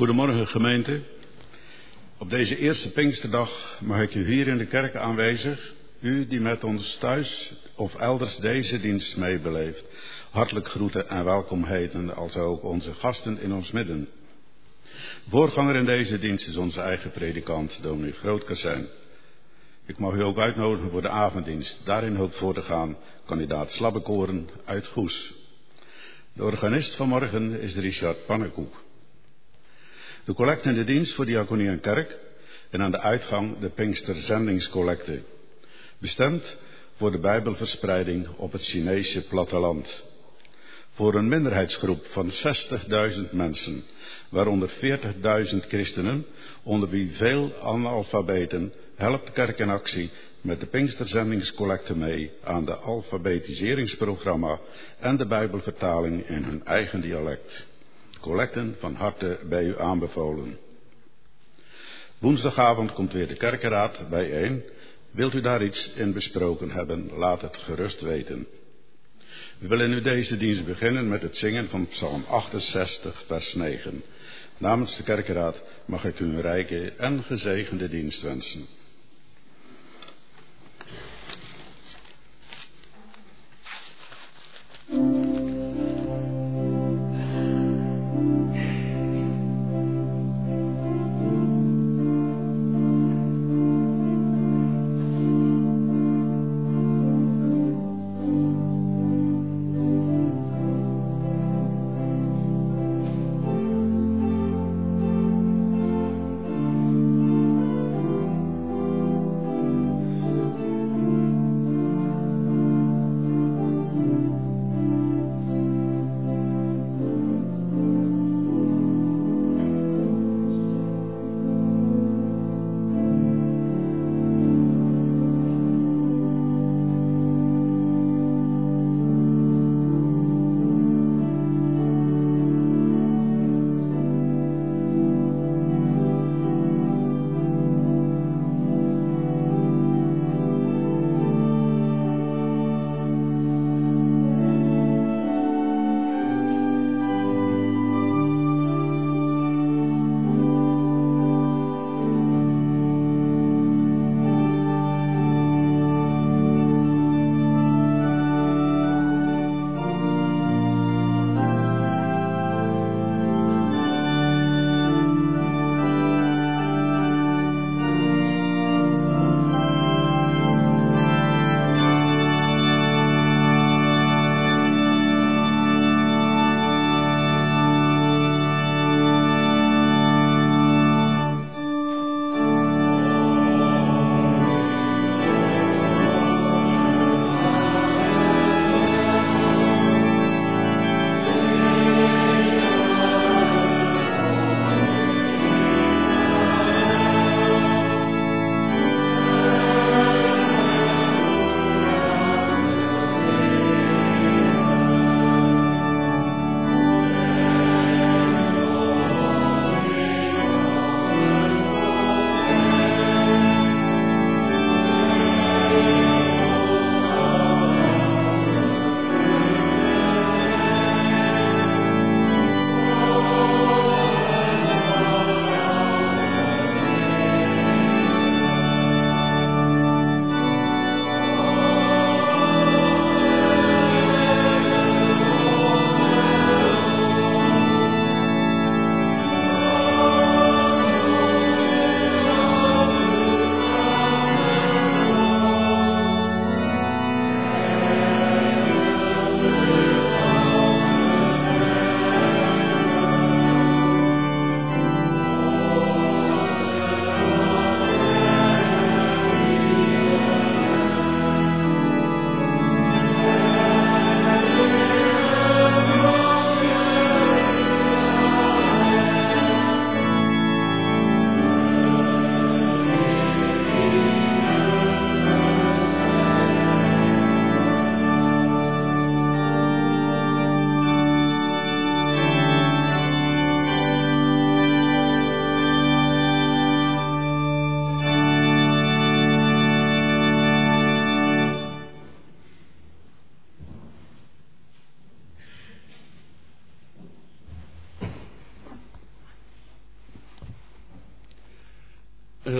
Goedemorgen gemeente. Op deze eerste Pinksterdag mag ik u hier in de kerk aanwezig, u die met ons thuis of elders deze dienst meebeleeft, hartelijk groeten en welkom heten, als ook onze gasten in ons midden. Voorganger in deze dienst is onze eigen predikant, dominee Grootkazijn. Ik mag u ook uitnodigen voor de avonddienst. Daarin hoopt voor te gaan kandidaat Slabbekoren uit Goes. De organist van morgen is Richard Pannenkoek. De collecte in de dienst voor diaconie en kerk en aan de uitgang de Pinkster zendingscollecte. Bestemd voor de Bijbelverspreiding op het Chinese platteland. Voor een minderheidsgroep van 60.000 mensen, waaronder 40.000 christenen, onder wie veel analfabeten, helpt Kerk in Actie met de Pinksterzendingscollecte mee aan de alfabetiseringsprogramma en de Bijbelvertaling in hun eigen dialect. Collecten van harte bij u aanbevolen. Woensdagavond komt weer de kerkenraad bijeen. Wilt u daar iets in besproken hebben, laat het gerust weten. We willen nu deze dienst beginnen met het zingen van Psalm 68, vers 9. Namens de kerkenraad mag ik u een rijke en gezegende dienst wensen.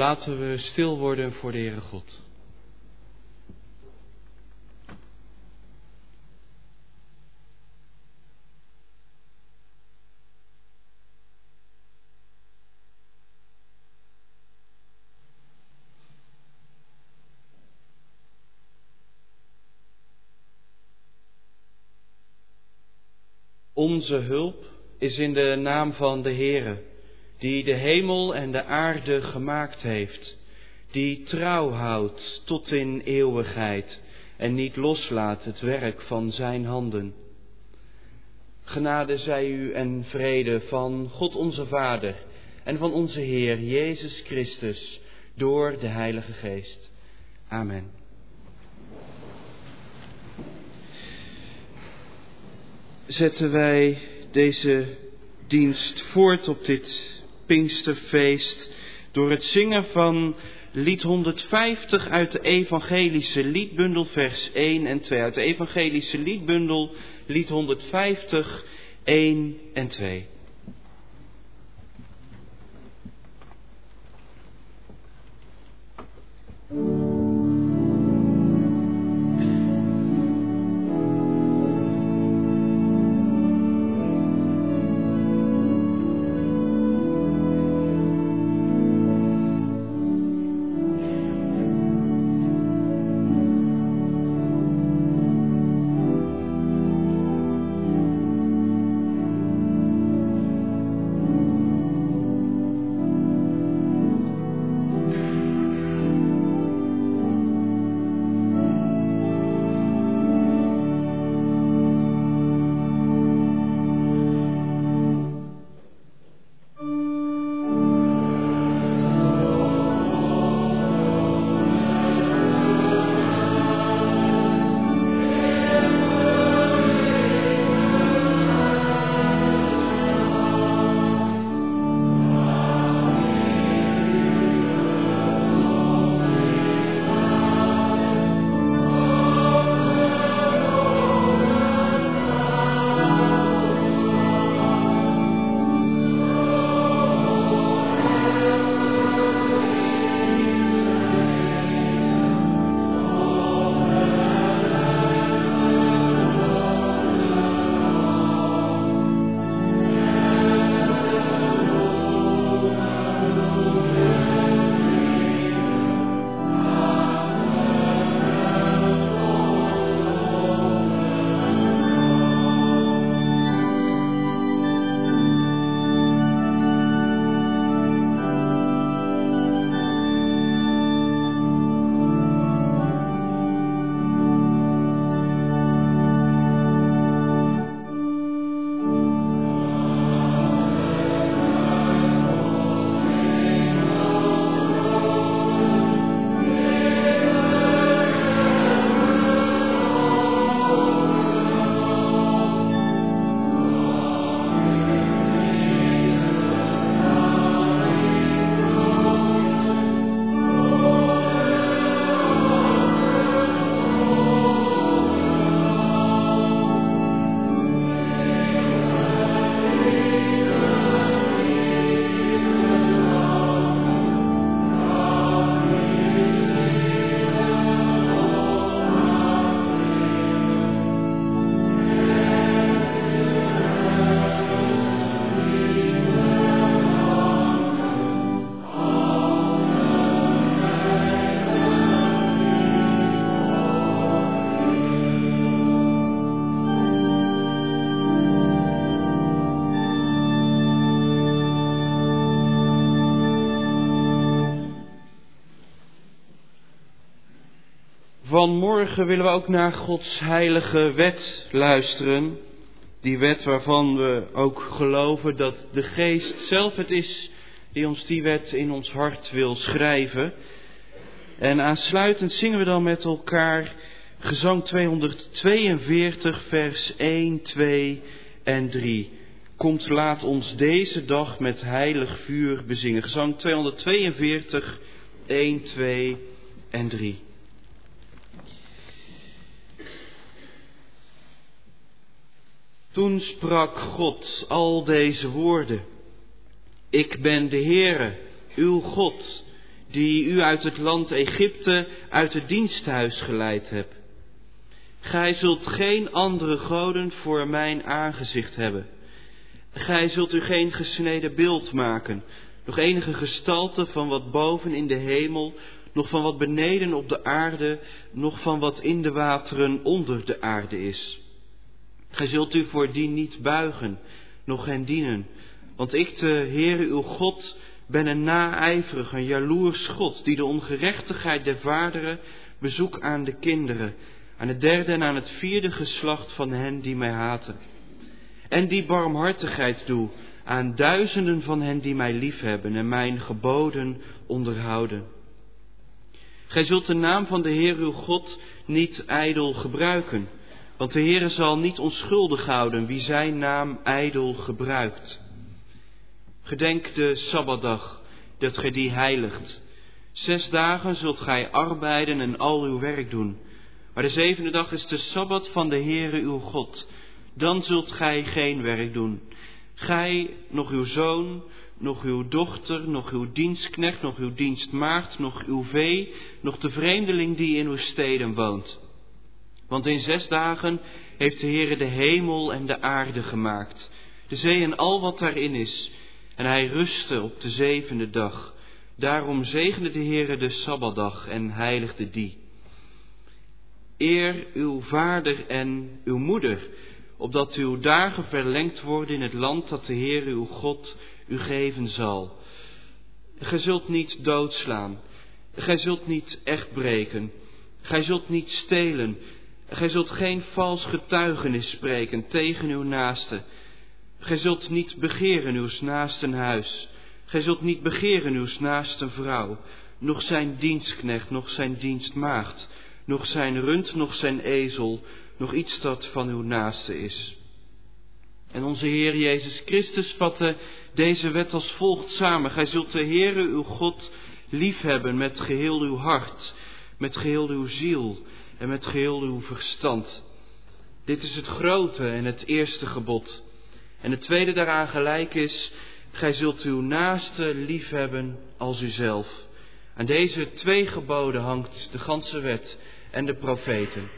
Laten we stil worden voor de Heere God. Onze hulp is in de naam van de Heere die de hemel en de aarde gemaakt heeft, die trouw houdt tot in eeuwigheid en niet loslaat het werk van zijn handen. Genade zij u en vrede van God onze Vader en van onze Heer Jezus Christus door de Heilige Geest. Amen. Zetten wij deze dienst voort op dit Pinksterfeest door het zingen van lied 150 uit de Evangelische Liedbundel, vers 1 en 2. Uit de Evangelische Liedbundel, lied 150, 1 en 2. Vanmorgen willen we ook naar Gods heilige wet luisteren. Die wet waarvan we ook geloven dat de Geest zelf het is die ons die wet in ons hart wil schrijven. En aansluitend zingen we dan met elkaar gezang 242, vers 1, 2 en 3. Komt, laat ons deze dag met heilig vuur bezingen. Gezang 242, 1, 2 en 3. Toen sprak God al deze woorden. Ik ben de Heere, uw God, die u uit het land Egypte, uit het diensthuis geleid hebt. Gij zult geen andere goden voor mijn aangezicht hebben. Gij zult u geen gesneden beeld maken, nog enige gestalte van wat boven in de hemel, nog van wat beneden op de aarde, nog van wat in de wateren onder de aarde is. Gij zult u voor die niet buigen, nog hen dienen, want ik, de Heere uw God, ben een naijverig, een jaloers God, die de ongerechtigheid der vaderen bezoek aan de kinderen, aan het derde en aan het vierde geslacht van hen die mij haten. En die barmhartigheid doe aan duizenden van hen die mij liefhebben en mijn geboden onderhouden. Gij zult de naam van de Heer uw God niet ijdel gebruiken, want de Heere zal niet onschuldig houden wie zijn naam ijdel gebruikt. Gedenk de Sabbatdag, dat gij die heiligt. Zes dagen zult gij arbeiden en al uw werk doen. Maar de zevende dag is de Sabbat van de Heere uw God. Dan zult gij geen werk doen. Gij, nog uw zoon, nog uw dochter, nog uw dienstknecht, nog uw dienstmaagd, nog uw vee, nog de vreemdeling die in uw steden woont. Want in zes dagen heeft de Heere de hemel en de aarde gemaakt, de zee en al wat daarin is, en hij rustte op de zevende dag. Daarom zegende de Heere de Sabbatdag en heiligde die. Eer uw vader en uw moeder, opdat uw dagen verlengd worden in het land dat de Heer uw God u geven zal. Gij zult niet doodslaan, gij zult niet echt breken, gij zult niet stelen, gij zult geen vals getuigenis spreken tegen uw naaste. Gij zult niet begeren uw naasten huis, gij zult niet begeren uw naaste vrouw, nog zijn dienstknecht, nog zijn dienstmaagd, nog zijn rund, nog zijn ezel, nog iets dat van uw naaste is. En onze Heer Jezus Christus vatte deze wet als volgt samen. Gij zult de Heere uw God liefhebben met geheel uw hart, met geheel uw ziel en met geheel uw verstand. Dit is het grote en het eerste gebod. En het tweede daaraan gelijk is, gij zult uw naaste liefhebben als uzelf. Aan deze twee geboden hangt de ganse wet en de profeten.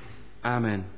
Amen.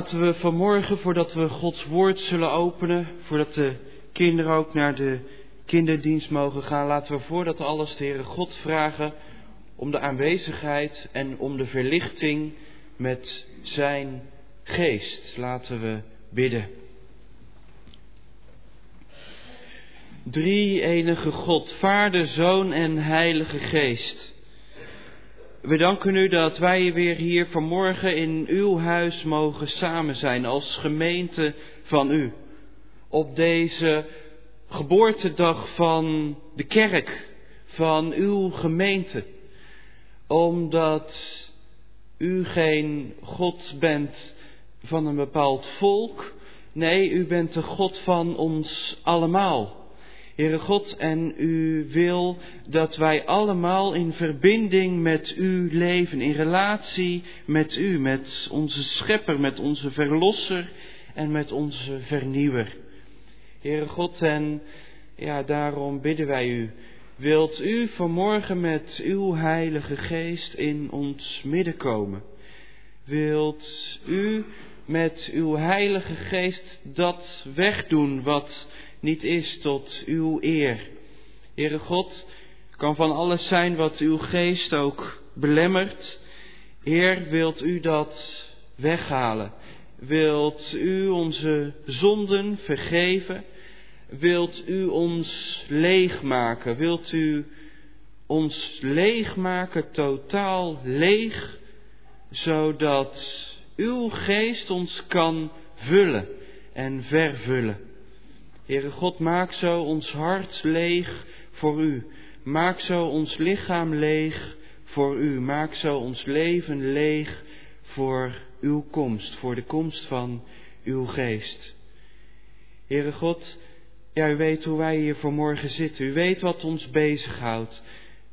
Laten we vanmorgen, voordat we Gods woord zullen openen, voordat de kinderen ook naar de kinderdienst mogen gaan, laten we voordat alles de Heere God vragen om de aanwezigheid en om de verlichting met zijn geest. Laten we bidden. Drie enige God, Vader, Zoon en Heilige Geest. We danken u dat wij weer hier vanmorgen in uw huis mogen samen zijn als gemeente van u. Op deze geboortedag van de kerk, van uw gemeente. Omdat u geen God bent van een bepaald volk. Nee, u bent de God van ons allemaal. Heere God, en u wil dat wij allemaal in verbinding met u leven, in relatie met u, met onze schepper, met onze verlosser en met onze vernieuwer. Heere God, en ja, daarom bidden wij u, wilt u vanmorgen met uw heilige geest in ons midden komen? Wilt u met uw heilige geest dat wegdoen wat niet is tot uw eer. Heere God, kan van alles zijn wat uw geest ook belemmert. Heer, wilt u dat weghalen? Wilt u onze zonden vergeven? Wilt u ons leegmaken? Wilt u ons leegmaken, totaal leeg, zodat uw geest ons kan vullen en vervullen? Heere God, maak zo ons hart leeg voor U. Maak zo ons lichaam leeg voor U. Maak zo ons leven leeg voor Uw komst, voor de komst van Uw geest. Heere God, ja, U weet hoe wij hier vanmorgen zitten. U weet wat ons bezighoudt.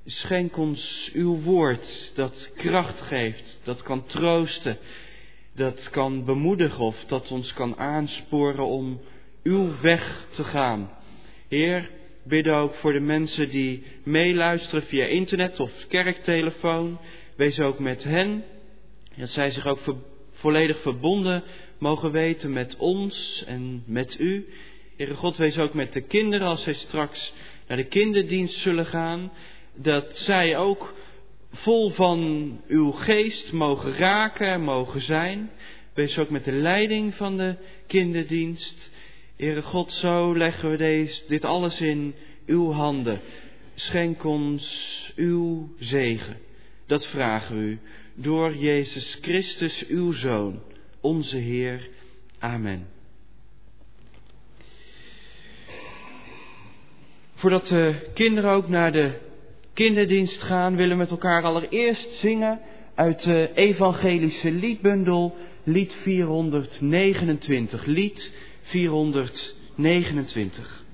Schenk ons Uw woord dat kracht geeft, dat kan troosten, dat kan bemoedigen of dat ons kan aansporen om uw weg te gaan. Heer, bid ook voor de mensen die meeluisteren via internet of kerktelefoon. Wees ook met hen, dat zij zich ook volledig verbonden mogen weten met ons en met u. Heere God, wees ook met de kinderen als zij straks naar de kinderdienst zullen gaan. Dat zij ook vol van uw geest mogen raken en mogen zijn. Wees ook met de leiding van de kinderdienst. Heere God, zo leggen we deze, dit alles in uw handen. Schenk ons uw zegen. Dat vragen we u door Jezus Christus, uw Zoon, onze Heer. Amen. Voordat de kinderen ook naar de kinderdienst gaan, willen we met elkaar allereerst zingen uit de evangelische liedbundel, lied 429. Lied 429.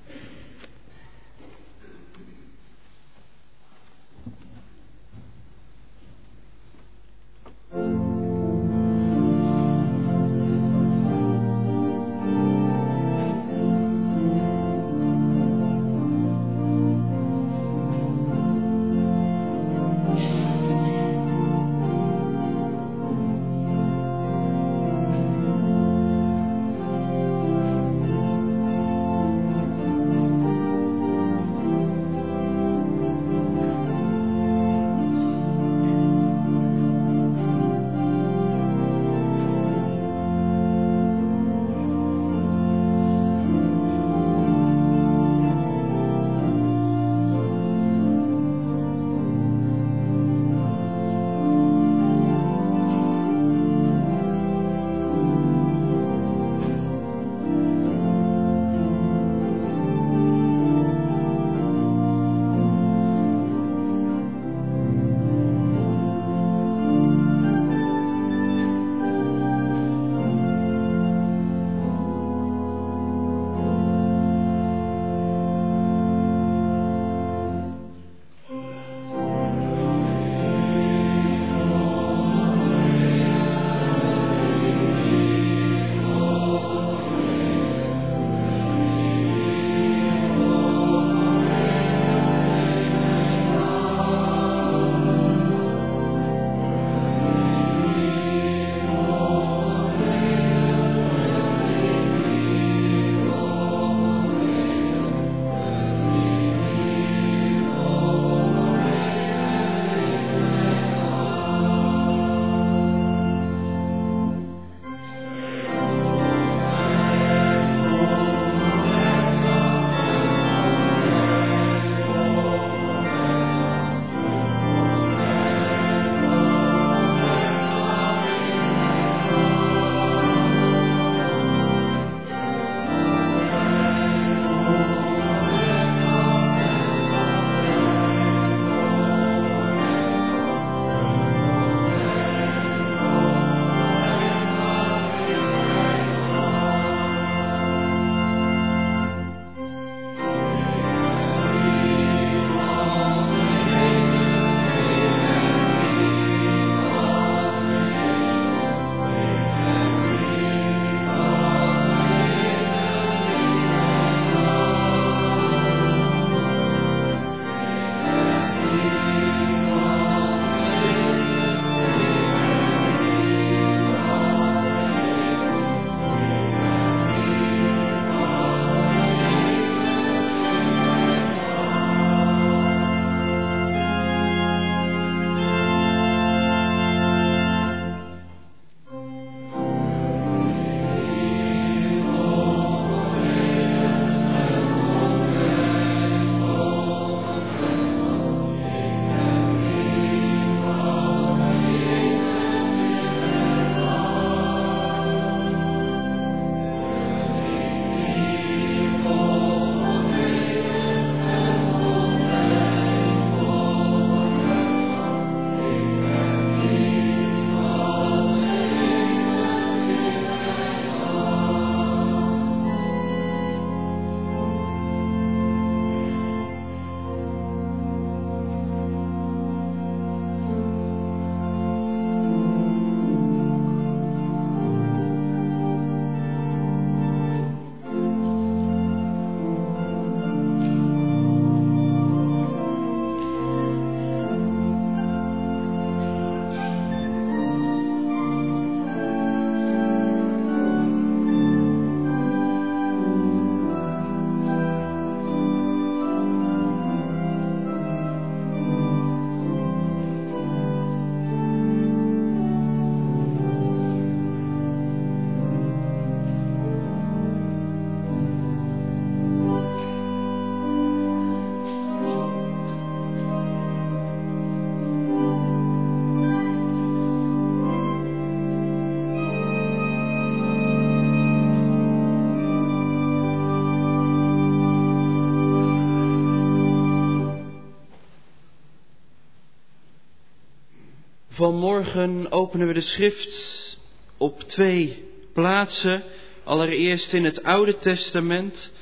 Vanmorgen openen we de schrift op twee plaatsen. Allereerst in het Oude Testament,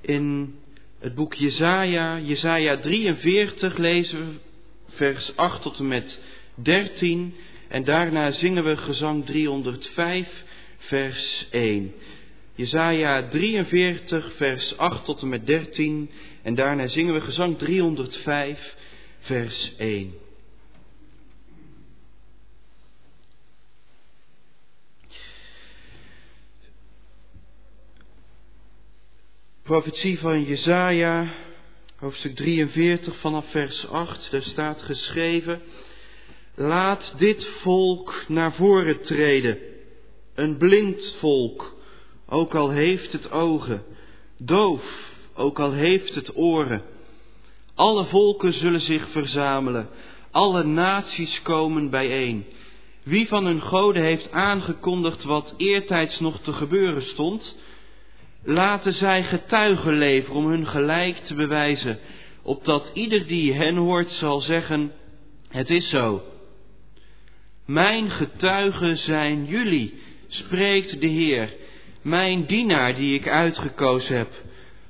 in het boek Jesaja, Jesaja 43 lezen we vers 8 tot en met 13. En daarna zingen we gezang 305, vers 1. Jesaja 43, vers 8 tot en met 13. En daarna zingen we gezang 305, vers 1. Profetie van Jesaja, hoofdstuk 43 vanaf vers 8. Daar staat geschreven: Laat dit volk naar voren treden, een blind volk, ook al heeft het ogen, doof, ook al heeft het oren. Alle volken zullen zich verzamelen, alle naties komen bijeen. Wie van hun goden heeft aangekondigd wat eertijds nog te gebeuren stond, laten zij getuigen leveren om hun gelijk te bewijzen, opdat ieder die hen hoort zal zeggen, het is zo. Mijn getuigen zijn jullie, spreekt de Heer, mijn dienaar die ik uitgekozen heb,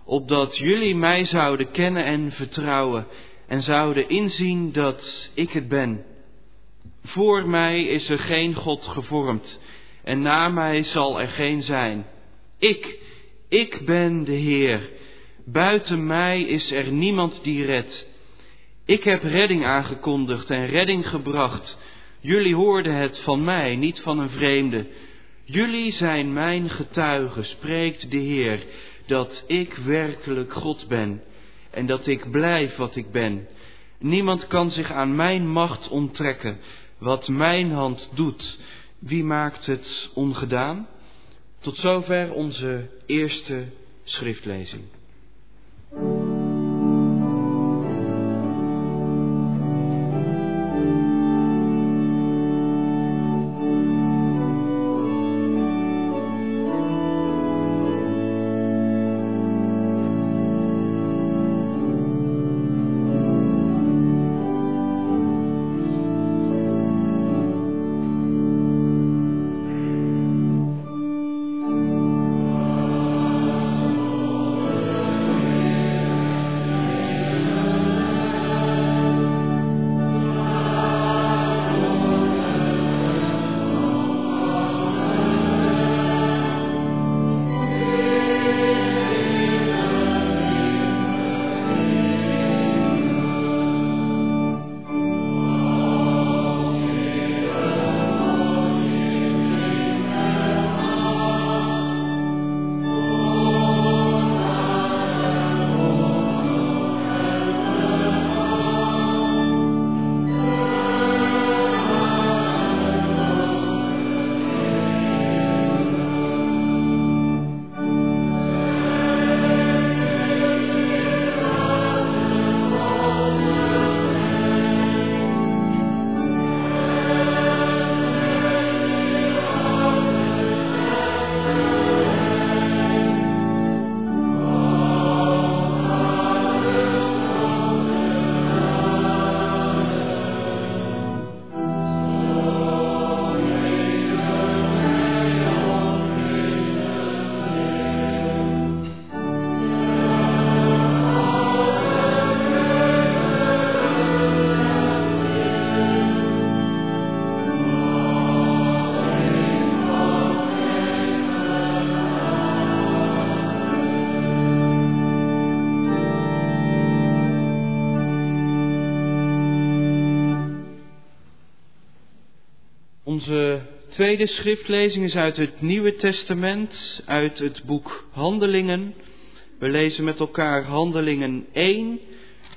opdat jullie mij zouden kennen en vertrouwen en zouden inzien dat ik het ben. Voor mij is er geen God gevormd en na mij zal er geen zijn. Ik, ik ben de Heer. Buiten mij is er niemand die redt. Ik heb redding aangekondigd en redding gebracht. Jullie hoorden het van mij, niet van een vreemde. Jullie zijn mijn getuigen, spreekt de Heer, dat ik werkelijk God ben en dat ik blijf wat ik ben. Niemand kan zich aan mijn macht onttrekken. Wat mijn hand doet, wie maakt het ongedaan? Tot zover onze eerste schriftlezing. Tweede schriftlezing is uit het Nieuwe Testament, uit het boek Handelingen. We lezen met elkaar Handelingen 1,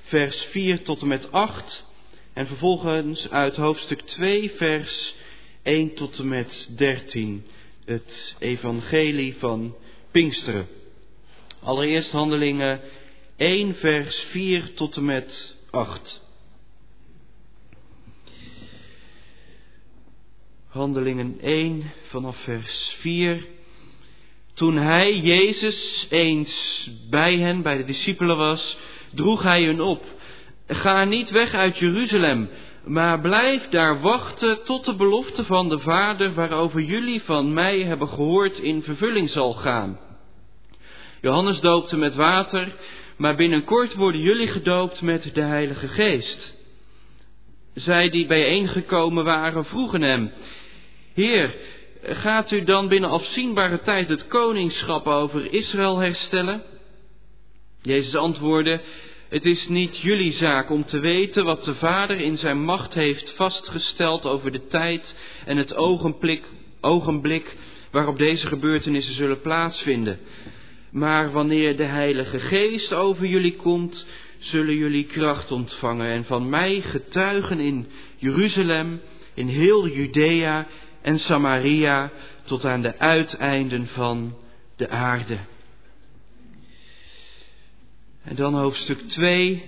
vers 4 tot en met 8. En vervolgens uit hoofdstuk 2, vers 1 tot en met 13. Het Evangelie van Pinksteren. Allereerst Handelingen 1, vers 4 tot en met 8. Handelingen 1 vanaf vers 4. Toen hij, Jezus, eens bij hen, bij de discipelen was, droeg hij hun op. Ga niet weg uit Jeruzalem, maar blijf daar wachten tot de belofte van de Vader waarover jullie van mij hebben gehoord in vervulling zal gaan. Johannes doopte met water, maar binnenkort worden jullie gedoopt met de Heilige Geest. Zij die bijeengekomen waren vroegen hem, Heer, gaat u dan binnen afzienbare tijd het koningschap over Israël herstellen? Jezus antwoordde, het is niet jullie zaak om te weten wat de Vader in zijn macht heeft vastgesteld over de tijd en het ogenblik, ogenblik waarop deze gebeurtenissen zullen plaatsvinden. Maar wanneer de Heilige Geest over jullie komt, zullen jullie kracht ontvangen en van mij getuigen in Jeruzalem, in heel Judea en Samaria tot aan de uiteinden van de aarde. En dan hoofdstuk 2.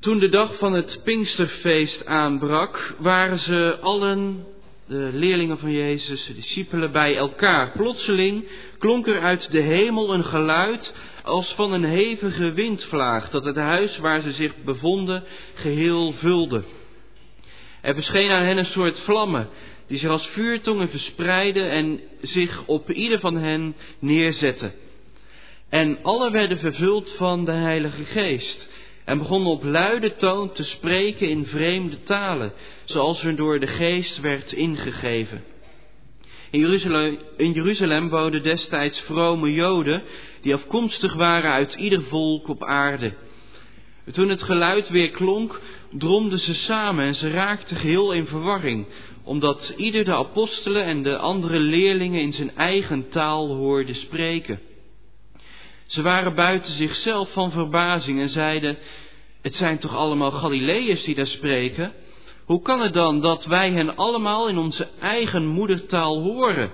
Toen de dag van het Pinksterfeest aanbrak, waren ze allen, de leerlingen van Jezus, de discipelen, bij elkaar. Plotseling klonk er uit de hemel een geluid als van een hevige windvlaag, dat het huis waar ze zich bevonden geheel vulde. Er verscheen aan hen een soort vlammen, die zich als vuurtongen verspreidden en zich op ieder van hen neerzetten. En alle werden vervuld van de Heilige Geest en begonnen op luide toon te spreken in vreemde talen, zoals hun door de Geest werd ingegeven. In Jeruzalem, in Jeruzalem woonden destijds vrome Joden die afkomstig waren uit ieder volk op aarde. Toen het geluid weer klonk, dromden ze samen en ze raakten geheel in verwarring, omdat ieder de apostelen en de andere leerlingen in zijn eigen taal hoorde spreken. Ze waren buiten zichzelf van verbazing en zeiden, het zijn toch allemaal Galileërs die daar spreken? Hoe kan het dan dat wij hen allemaal in onze eigen moedertaal horen?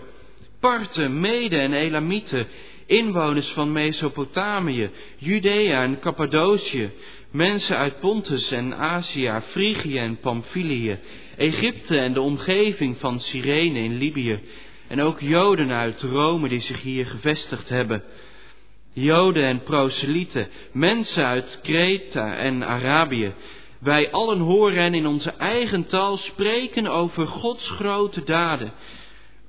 Parten, Meden en Elamieten, inwoners van Mesopotamië, Judea en Cappadocië, mensen uit Pontus en Azië, Frigië en Pamphylië, Egypte en de omgeving van Cyrene in Libië, en ook Joden uit Rome die zich hier gevestigd hebben. Joden en proselieten, mensen uit Kreta en Arabië. Wij allen horen hen in onze eigen taal spreken over Gods grote daden.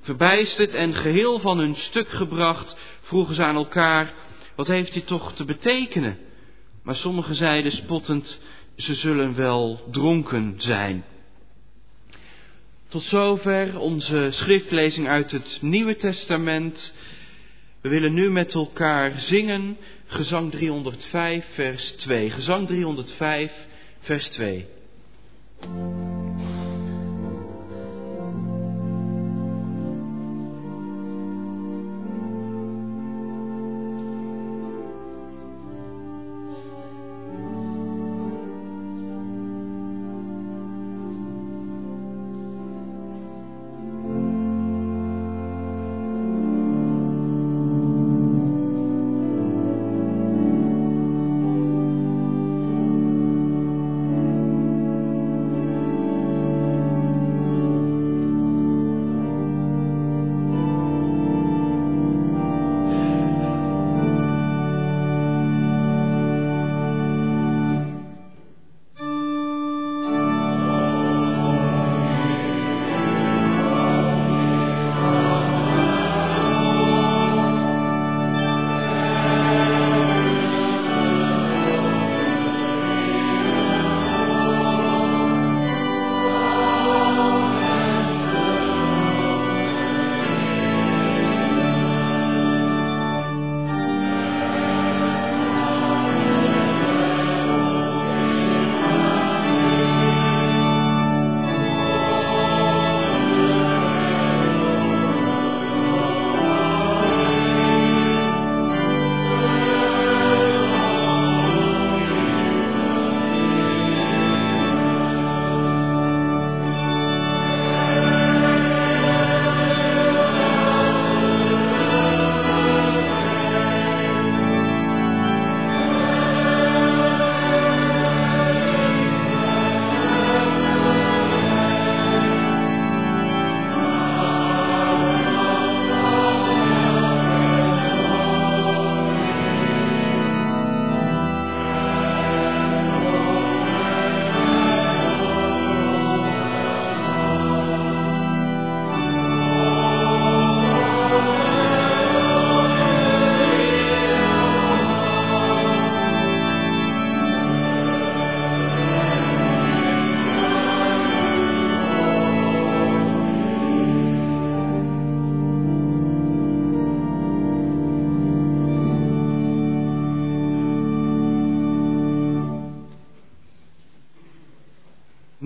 Verbijsterd en geheel van hun stuk gebracht, vroegen ze aan elkaar, wat heeft dit toch te betekenen? Maar sommigen zeiden spottend, ze zullen wel dronken zijn. Tot zover onze schriftlezing uit het Nieuwe Testament. We willen nu met elkaar zingen gezang 305 vers 2. Gezang 305 vers 2.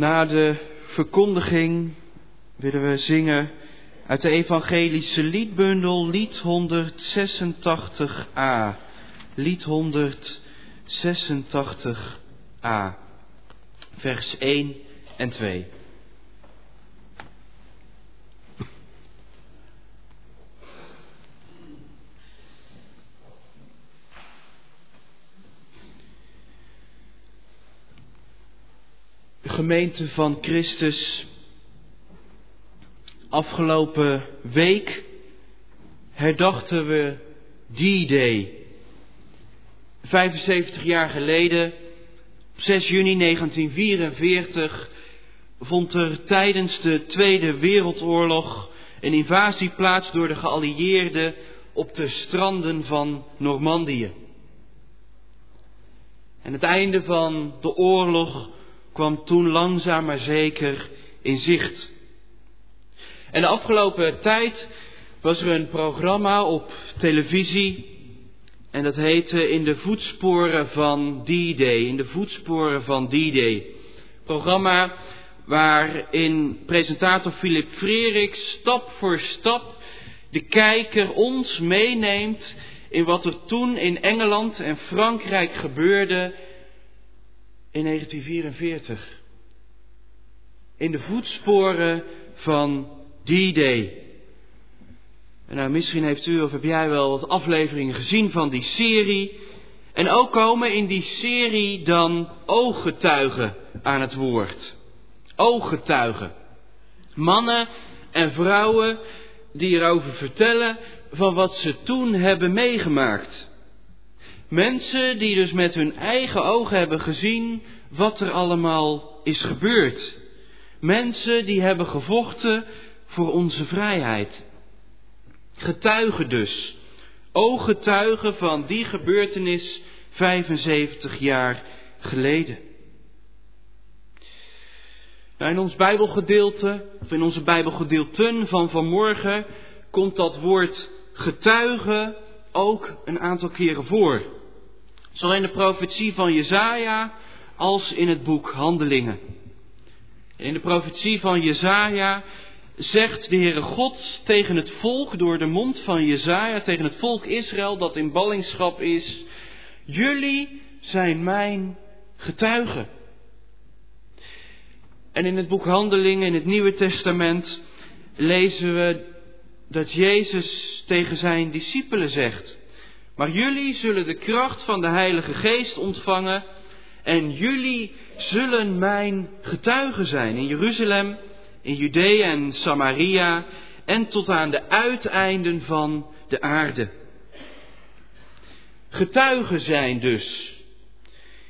Na de verkondiging willen we zingen uit de evangelische liedbundel lied 186a. Lied 186a. Vers 1 en 2. Gemeente van Christus Afgelopen week herdachten we D-Day. 75 jaar geleden, op 6 juni 1944, vond er tijdens de Tweede Wereldoorlog een invasie plaats door de geallieerden op de stranden van Normandië. En het einde van de oorlog kwam toen langzaam maar zeker in zicht. En de afgelopen tijd was er een programma op televisie. En dat heette In de voetsporen van D-Day. In de voetsporen van D-Day. Programma waarin presentator Philip Freriks stap voor stap de kijker ons meeneemt in wat er toen in Engeland en Frankrijk gebeurde in 1944. In de voetsporen van D-Day. Nou, misschien heeft u of heb jij wel wat afleveringen gezien van die serie. En ook komen in die serie dan ooggetuigen aan het woord. Ooggetuigen. Mannen en vrouwen die erover vertellen van wat ze toen hebben meegemaakt. Mensen die dus met hun eigen ogen hebben gezien wat er allemaal is gebeurd. Mensen die hebben gevochten voor onze vrijheid. Getuigen dus. Ooggetuigen van die gebeurtenis 75 jaar geleden. Nou, in ons Bijbelgedeelte, of in onze Bijbelgedeelten van vanmorgen, komt dat woord getuigen ook een aantal keren voor. Zowel in de profetie van Jezaja als in het boek Handelingen. In de profetie van Jezaja zegt de Heere God tegen het volk door de mond van Jezaja, tegen het volk Israël dat in ballingschap is, jullie zijn mijn getuigen. En in het boek Handelingen, in het Nieuwe Testament, lezen we dat Jezus tegen zijn discipelen zegt, maar jullie zullen de kracht van de Heilige Geest ontvangen en jullie zullen mijn getuigen zijn in Jeruzalem, in Judea en Samaria en tot aan de uiteinden van de aarde. Getuigen zijn dus.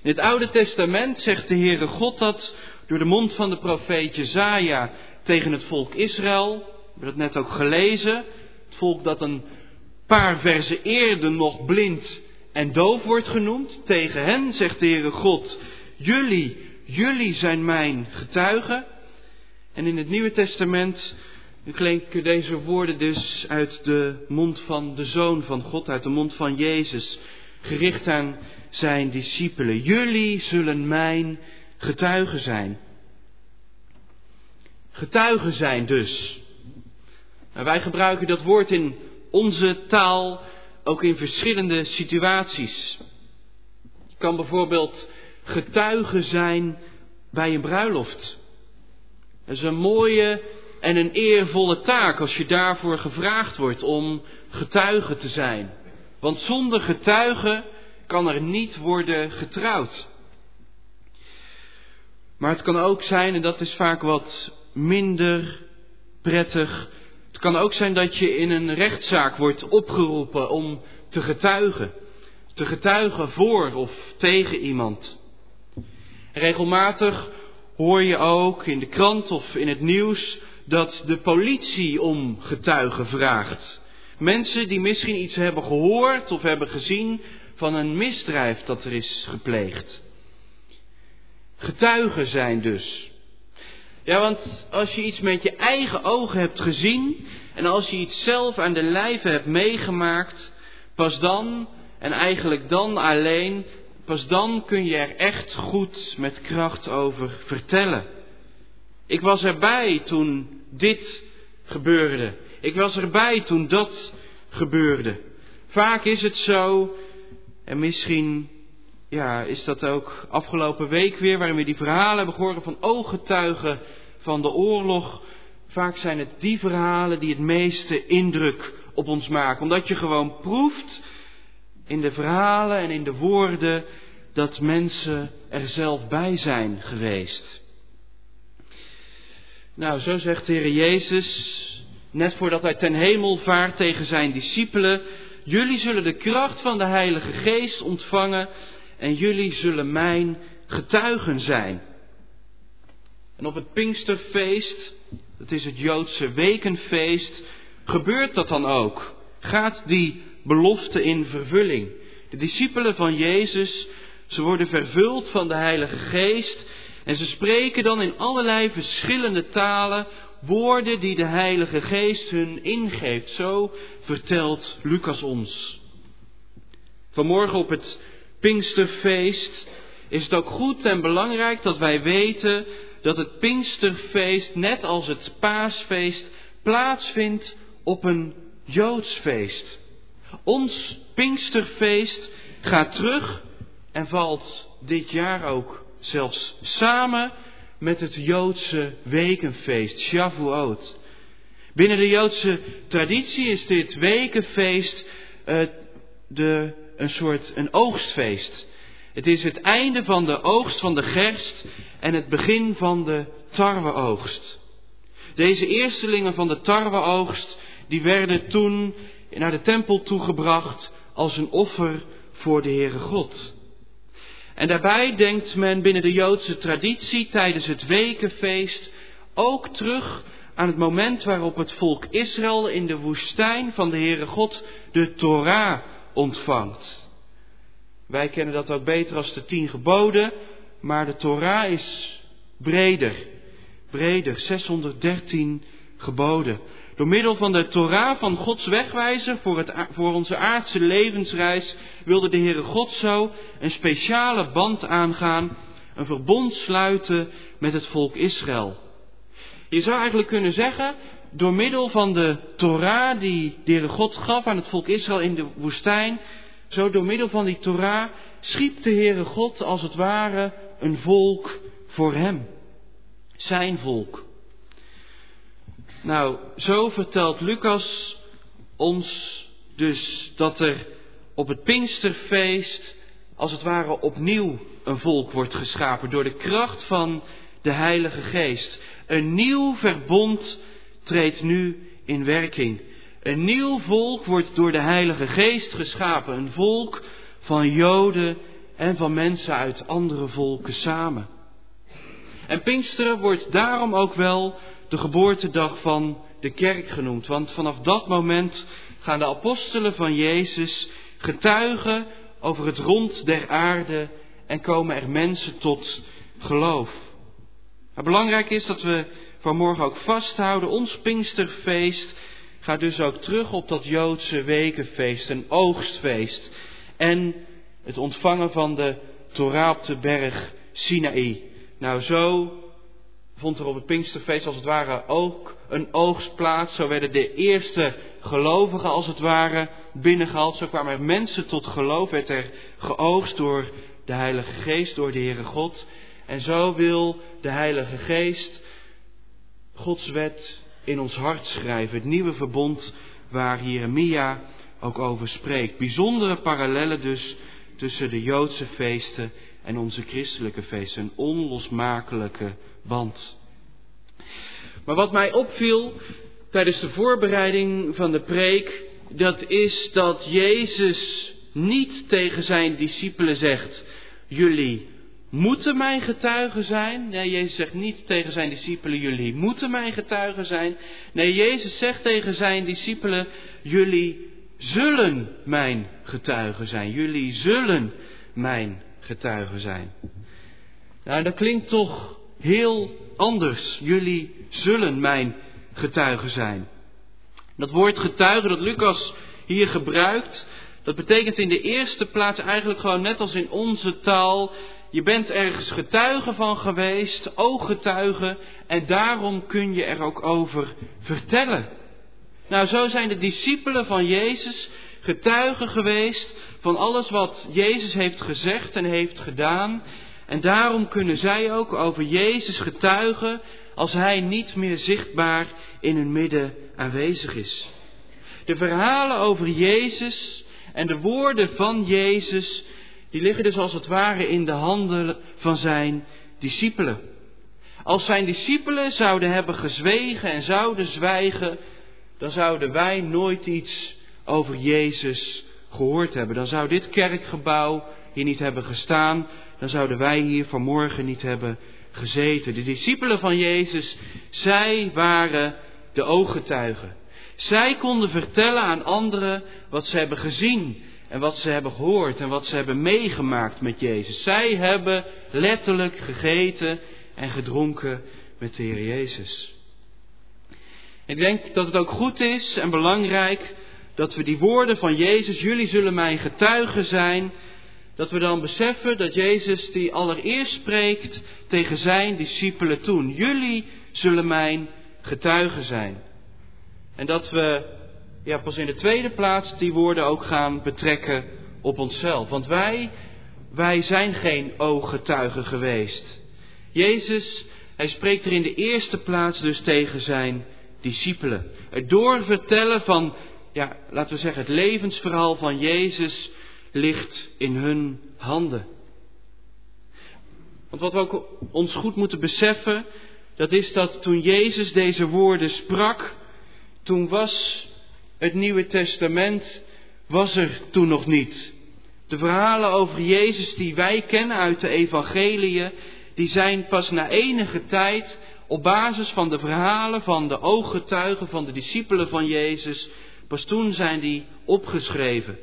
In het Oude Testament zegt de Heere God dat door de mond van de profeet Jezaja tegen het volk Israël. We hebben dat net ook gelezen. Het volk dat een paar verzen eerder nog blind en doof wordt genoemd. Tegen hen zegt de Heere God, jullie, jullie zijn mijn getuigen. En in het Nieuwe Testament klinken deze woorden dus uit de mond van de Zoon van God, uit de mond van Jezus, gericht aan zijn discipelen. Jullie zullen mijn getuigen zijn. Getuigen zijn dus. Nou, wij gebruiken dat woord in onze taal ook in verschillende situaties. Je kan bijvoorbeeld getuige zijn bij een bruiloft. Dat is een mooie en een eervolle taak als je daarvoor gevraagd wordt om getuige te zijn. Want zonder getuigen kan er niet worden getrouwd. Maar het kan ook zijn, en dat is vaak wat minder prettig, het kan ook zijn dat je in een rechtszaak wordt opgeroepen om te getuigen. Te getuigen voor of tegen iemand. Regelmatig hoor je ook in de krant of in het nieuws dat de politie om getuigen vraagt. Mensen die misschien iets hebben gehoord of hebben gezien van een misdrijf dat er is gepleegd. Getuigen zijn dus. Ja, want als je iets met je eigen ogen hebt gezien en als je iets zelf aan de lijve hebt meegemaakt, pas dan en eigenlijk dan alleen Pas dan kun je er echt goed met kracht over vertellen. Ik was erbij toen dit gebeurde. Ik was erbij toen dat gebeurde. Vaak is het zo, en misschien ja, is dat ook afgelopen week weer, waarin we die verhalen hebben gehoord van ooggetuigen van de oorlog. Vaak zijn het die verhalen die het meeste indruk op ons maken. Omdat je gewoon proeft in de verhalen en in de woorden dat mensen er zelf bij zijn geweest. Nou, zo zegt de Heer Jezus, net voordat hij ten hemel vaart tegen zijn discipelen, jullie zullen de kracht van de Heilige Geest ontvangen en jullie zullen mijn getuigen zijn. En op het Pinksterfeest, dat is het Joodse wekenfeest, gebeurt dat dan ook. Gaat die belofte in vervulling. De discipelen van Jezus, ze worden vervuld van de Heilige Geest en ze spreken dan in allerlei verschillende talen woorden die de Heilige Geest hun ingeeft. Zo vertelt Lucas ons. Vanmorgen op het Pinksterfeest is het ook goed en belangrijk dat wij weten dat het Pinksterfeest, net als het Paasfeest, plaatsvindt op een Joods feest. Ons Pinksterfeest gaat terug en valt dit jaar ook zelfs samen met het Joodse wekenfeest, Shavuot. Binnen de Joodse traditie is dit wekenfeest uh, de, een soort een oogstfeest. Het is het einde van de oogst van de gerst en het begin van de tarweoogst. Deze eerstelingen van de tarweoogst, die werden toen naar de tempel toegebracht als een offer voor de Heere God. En daarbij denkt men binnen de Joodse traditie tijdens het wekenfeest ook terug aan het moment waarop het volk Israël in de woestijn van de Heere God de Torah ontvangt. Wij kennen dat ook beter als de tien geboden, maar de Torah is breder. Breder, 613 geboden. Door middel van de Torah van Gods wegwijzer voor, het, voor onze aardse levensreis wilde de Heere God zo een speciale band aangaan, een verbond sluiten met het volk Israël. Je zou eigenlijk kunnen zeggen, door middel van de Torah die de Heere God gaf aan het volk Israël in de woestijn, zo door middel van die Torah schiep de Heere God als het ware een volk voor hem. Zijn volk. Nou, zo vertelt Lucas ons dus dat er op het Pinksterfeest als het ware opnieuw een volk wordt geschapen door de kracht van de Heilige Geest. Een nieuw verbond treedt nu in werking. Een nieuw volk wordt door de Heilige Geest geschapen. Een volk van Joden en van mensen uit andere volken samen. En Pinksteren wordt daarom ook wel de geboortedag van de kerk genoemd. Want vanaf dat moment gaan de apostelen van Jezus getuigen over het rond der aarde en komen er mensen tot geloof. Belangrijk is dat we vanmorgen ook vasthouden, ons Pinksterfeest gaat dus ook terug op dat Joodse wekenfeest, een oogstfeest. En het ontvangen van de Torah op de berg Sinaï. Nou, zo vond er op het Pinksterfeest als het ware ook een oogst plaats. Zo werden de eerste gelovigen als het ware binnengehaald. Zo kwamen er mensen tot geloof, werd er geoogst door de Heilige Geest, door de Heere God. En zo wil de Heilige Geest Gods wet in ons hart schrijven. Het nieuwe verbond waar Jeremia ook over spreekt. Bijzondere parallellen dus tussen de Joodse feesten en onze christelijke feesten. Een onlosmakelijke band. Maar wat mij opviel tijdens de voorbereiding van de preek, dat is dat Jezus niet tegen zijn discipelen zegt, jullie moeten mijn getuigen zijn. Nee, Jezus zegt niet tegen zijn discipelen, jullie moeten mijn getuigen zijn. Nee, Jezus zegt tegen zijn discipelen, jullie zullen mijn getuigen zijn. Jullie zullen mijn getuigen zijn. Nou, dat klinkt toch heel anders. Jullie zullen mijn getuigen zijn. Dat woord getuigen dat Lucas hier gebruikt, dat betekent in de eerste plaats eigenlijk gewoon net als in onze taal, je bent ergens getuige van geweest, ooggetuige, en daarom kun je er ook over vertellen. Nou, zo zijn de discipelen van Jezus getuigen geweest van alles wat Jezus heeft gezegd en heeft gedaan. En daarom kunnen zij ook over Jezus getuigen als Hij niet meer zichtbaar in hun midden aanwezig is. De verhalen over Jezus en de woorden van Jezus, die liggen dus als het ware in de handen van zijn discipelen. Als zijn discipelen zouden hebben gezwegen en zouden zwijgen, dan zouden wij nooit iets over Jezus gehoord hebben. Dan zou dit kerkgebouw hier niet hebben gestaan. Dan zouden wij hier vanmorgen niet hebben gezeten. De discipelen van Jezus, zij waren de ooggetuigen. Zij konden vertellen aan anderen wat ze hebben gezien en wat ze hebben gehoord en wat ze hebben meegemaakt met Jezus. Zij hebben letterlijk gegeten en gedronken met de Heer Jezus. Ik denk dat het ook goed is en belangrijk dat we die woorden van Jezus, jullie zullen mijn getuigen zijn, dat we dan beseffen dat Jezus die allereerst spreekt tegen zijn discipelen toen. Jullie zullen mijn getuigen zijn. En dat we ja, pas in de tweede plaats die woorden ook gaan betrekken op onszelf. Want wij, wij zijn geen ooggetuigen geweest. Jezus, hij spreekt er in de eerste plaats dus tegen zijn discipelen. Het doorvertellen van, ja, laten we zeggen, het levensverhaal van Jezus ligt in hun handen. Want wat we ook ons goed moeten beseffen, dat is dat toen Jezus deze woorden sprak, toen was het Nieuwe Testament, was er toen nog niet. De verhalen over Jezus die wij kennen uit de evangeliën, die zijn pas na enige tijd op basis van de verhalen van de ooggetuigen van de discipelen van Jezus, pas toen zijn die opgeschreven.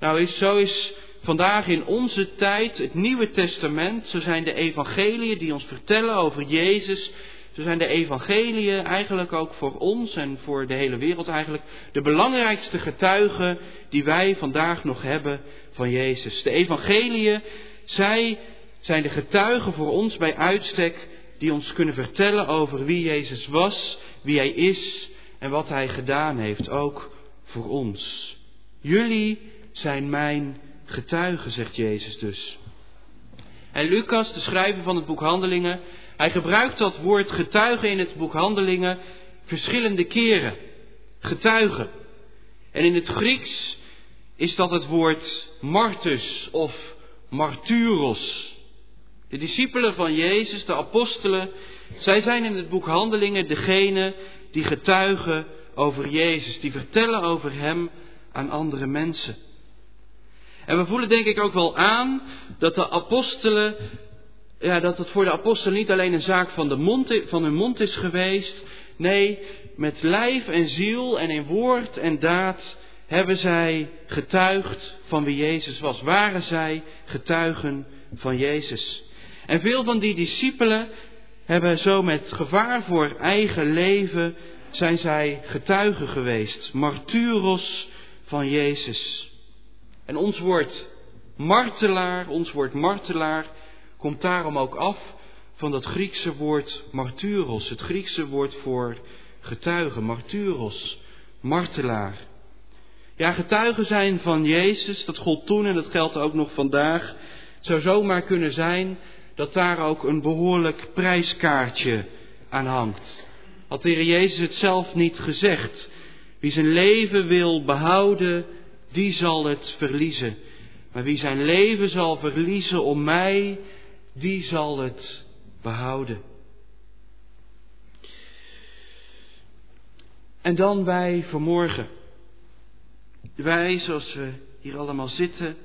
Nou, is, zo is vandaag in onze tijd het Nieuwe Testament, zo zijn de evangeliën die ons vertellen over Jezus, zo zijn de evangeliën eigenlijk ook voor ons en voor de hele wereld eigenlijk de belangrijkste getuigen die wij vandaag nog hebben van Jezus. De evangeliën, zij zijn de getuigen voor ons bij uitstek die ons kunnen vertellen over wie Jezus was, wie Hij is en wat Hij gedaan heeft, ook voor ons. Jullie zijn mijn getuigen, zegt Jezus dus. En Lucas, de schrijver van het boek Handelingen, hij gebruikt dat woord getuigen in het boek Handelingen verschillende keren. Getuigen. En in het Grieks is dat het woord martus of marturos. De discipelen van Jezus, de apostelen, zij zijn in het boek Handelingen degene die getuigen over Jezus, die vertellen over Hem aan andere mensen. En we voelen denk ik ook wel aan dat de apostelen, ja, dat het voor de apostelen niet alleen een zaak van, de mond, van hun mond is geweest. Nee, met lijf en ziel en in woord en daad hebben zij getuigd van wie Jezus was. Waren zij getuigen van Jezus. En veel van die discipelen hebben zo met gevaar voor eigen leven zijn zij getuigen geweest. Marturos van Jezus. En ons woord martelaar, ons woord martelaar, komt daarom ook af van dat Griekse woord marturos, het Griekse woord voor getuige, marturos, martelaar. Ja, getuigen zijn van Jezus, dat gold toen en dat geldt ook nog vandaag. Het zou zomaar kunnen zijn dat daar ook een behoorlijk prijskaartje aan hangt. Had de Heer Jezus het zelf niet gezegd? Wie zijn leven wil behouden, die zal het verliezen. Maar wie zijn leven zal verliezen om mij, die zal het behouden. En dan wij vanmorgen. Wij, zoals we hier allemaal zitten,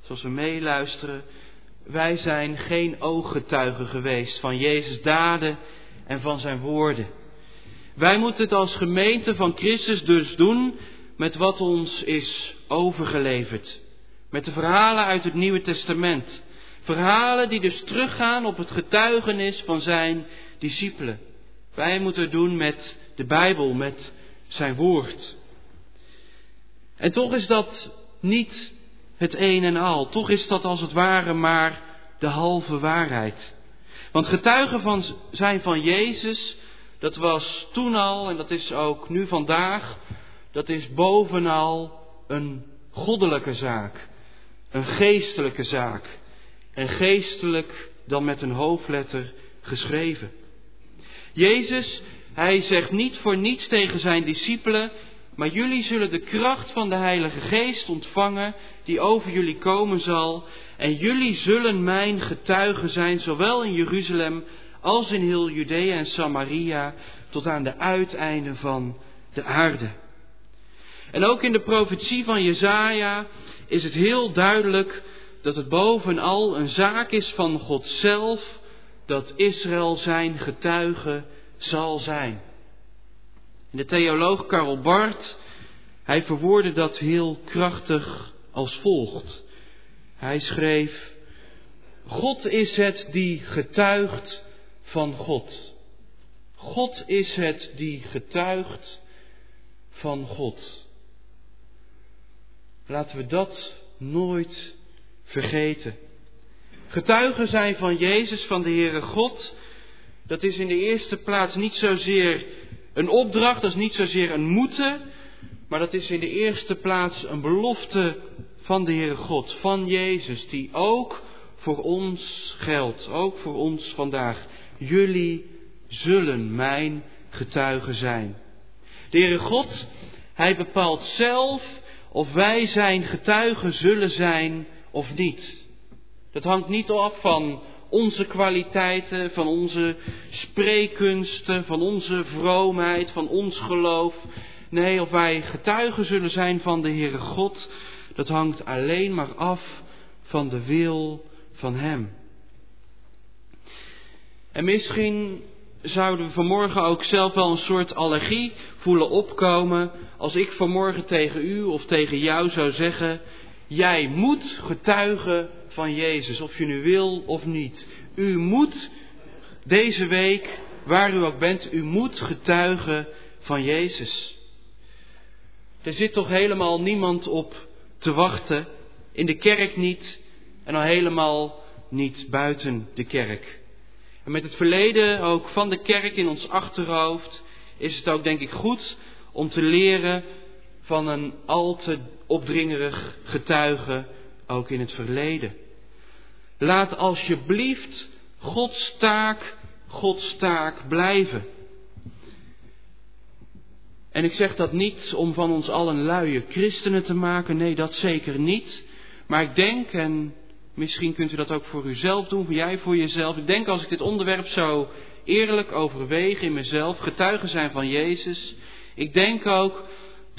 zoals we meeluisteren, wij zijn geen ooggetuigen geweest van Jezus' daden en van zijn woorden. Wij moeten het als gemeente van Christus dus doen met wat ons is overgeleverd. Met de verhalen uit het Nieuwe Testament. Verhalen die dus teruggaan op het getuigenis van zijn discipelen. Wij moeten doen met de Bijbel, met zijn woord. En toch is dat niet het een en al. Toch is dat als het ware maar de halve waarheid. Want getuigen van zijn van Jezus, dat was toen al en dat is ook nu vandaag, dat is bovenal een goddelijke zaak, een geestelijke zaak. En geestelijk dan met een hoofdletter geschreven. Jezus, hij zegt niet voor niets tegen zijn discipelen, maar jullie zullen de kracht van de Heilige Geest ontvangen die over jullie komen zal. En jullie zullen mijn getuigen zijn, zowel in Jeruzalem als in heel Judea en Samaria, tot aan de uiteinden van de aarde. En ook in de profetie van Jezaja is het heel duidelijk dat het bovenal een zaak is van God zelf dat Israël zijn getuige zal zijn. De theoloog Karl Barth, hij verwoordde dat heel krachtig als volgt. Hij schreef, God is het die getuigt van God. God is het die getuigt van God. Laten we dat nooit vergeten. Getuigen zijn van Jezus, van de Heere God, dat is in de eerste plaats niet zozeer een opdracht, dat is niet zozeer een moeten, maar dat is in de eerste plaats een belofte van de Heere God, van Jezus, die ook voor ons geldt, ook voor ons vandaag. Jullie zullen mijn getuigen zijn. De Heere God, Hij bepaalt zelf of wij zijn getuigen zullen zijn of niet. Dat hangt niet af van onze kwaliteiten, van onze spreekkunsten, van onze vroomheid, van ons geloof. Nee, of wij getuigen zullen zijn van de Heere God, dat hangt alleen maar af van de wil van Hem. En misschien zouden we vanmorgen ook zelf wel een soort allergie voelen opkomen als ik vanmorgen tegen u of tegen jou zou zeggen, jij moet getuigen van Jezus, of je nu wil of niet. U moet deze week, waar u ook bent, u moet getuigen van Jezus. Er zit toch helemaal niemand op te wachten, in de kerk niet en al helemaal niet buiten de kerk. En met het verleden ook van de kerk in ons achterhoofd is het ook denk ik goed om te leren van een al te opdringerig getuige ook in het verleden. Laat alsjeblieft Gods taak Gods taak blijven. En ik zeg dat niet om van ons allen luie christenen te maken, nee, dat zeker niet. Maar ik denk, en misschien kunt u dat ook voor uzelf doen, voor jij voor jezelf. Ik denk als ik dit onderwerp zo eerlijk overweeg in mezelf, getuigen zijn van Jezus. Ik denk ook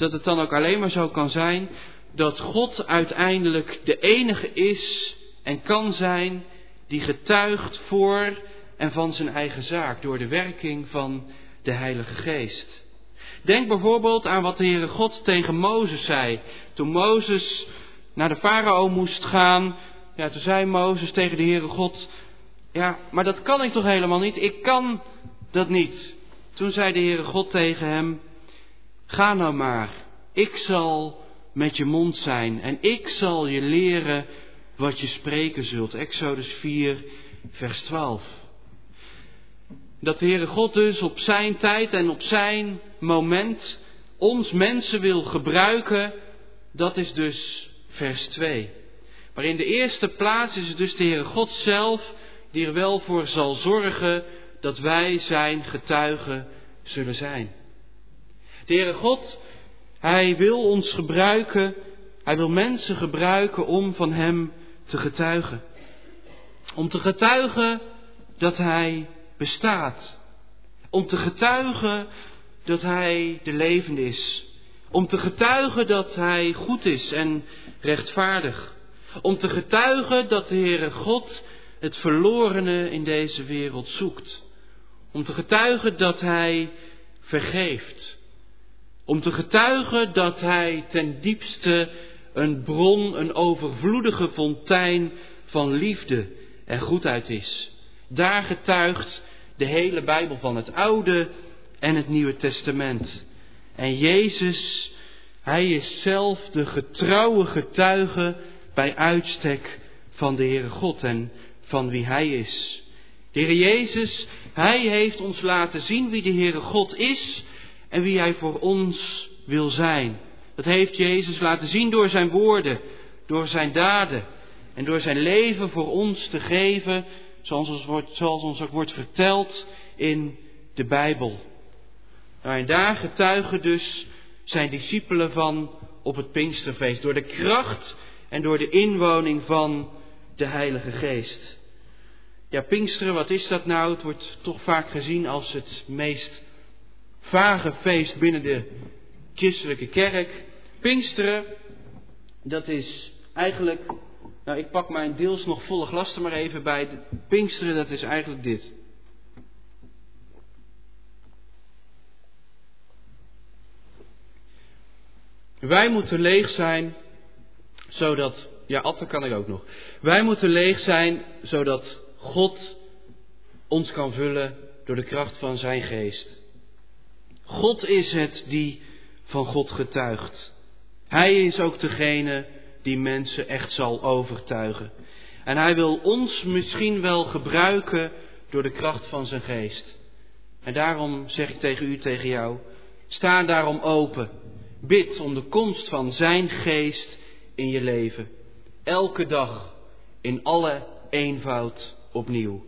dat het dan ook alleen maar zo kan zijn dat God uiteindelijk de enige is en kan zijn die getuigt voor en van zijn eigen zaak door de werking van de Heilige Geest. Denk bijvoorbeeld aan wat de Heere God tegen Mozes zei. Toen Mozes naar de farao moest gaan, ja, toen zei Mozes tegen de Heere God, ja, maar dat kan ik toch helemaal niet, ik kan dat niet. Toen zei de Heere God tegen hem, ga nou maar, ik zal met je mond zijn en ik zal je leren wat je spreken zult. Exodus 4, vers 12. Dat de Heere God dus op zijn tijd en op zijn moment ons mensen wil gebruiken, dat is dus vers 2. Maar in de eerste plaats is het dus de Heere God zelf die er wel voor zal zorgen dat wij zijn getuigen zullen zijn. De Heere God, Hij wil ons gebruiken, Hij wil mensen gebruiken om van Hem te getuigen. Om te getuigen dat Hij bestaat. Om te getuigen dat Hij de levende is. Om te getuigen dat Hij goed is en rechtvaardig. Om te getuigen dat de Heere God het verlorene in deze wereld zoekt. Om te getuigen dat Hij vergeeft. Om te getuigen dat Hij ten diepste een bron, een overvloedige fontein van liefde en goedheid is. Daar getuigt de hele Bijbel van het Oude en het Nieuwe Testament. En Jezus, Hij is zelf de getrouwe getuige bij uitstek van de Heere God. En van wie Hij is. De Heer Jezus, Hij heeft ons laten zien wie de Heere God is en wie Hij voor ons wil zijn. Dat heeft Jezus laten zien door Zijn woorden, door Zijn daden en door Zijn leven voor ons te geven, zoals ons, wordt, zoals ons ook wordt verteld in de Bijbel. Nou, en daar getuigen dus zijn discipelen van op het Pinksterfeest, door de kracht en door de inwoning van de Heilige Geest. Ja, Pinksteren, wat is dat nou? Het wordt toch vaak gezien als het meest vage feest binnen de christelijke kerk. Pinksteren, dat is eigenlijk, nou ik pak mijn deels nog volle glas er maar even bij. Pinksteren, dat is eigenlijk dit. Wij moeten leeg zijn, zodat, ja, Atten kan ik ook nog. Wij moeten leeg zijn, zodat God ons kan vullen door de kracht van zijn geest. God is het die van God getuigt. Hij is ook degene die mensen echt zal overtuigen. En hij wil ons misschien wel gebruiken door de kracht van zijn geest. En daarom zeg ik tegen u, tegen jou, sta daarom open. Bid om de komst van zijn geest in je leven. Elke dag, in alle eenvoud opnieuw.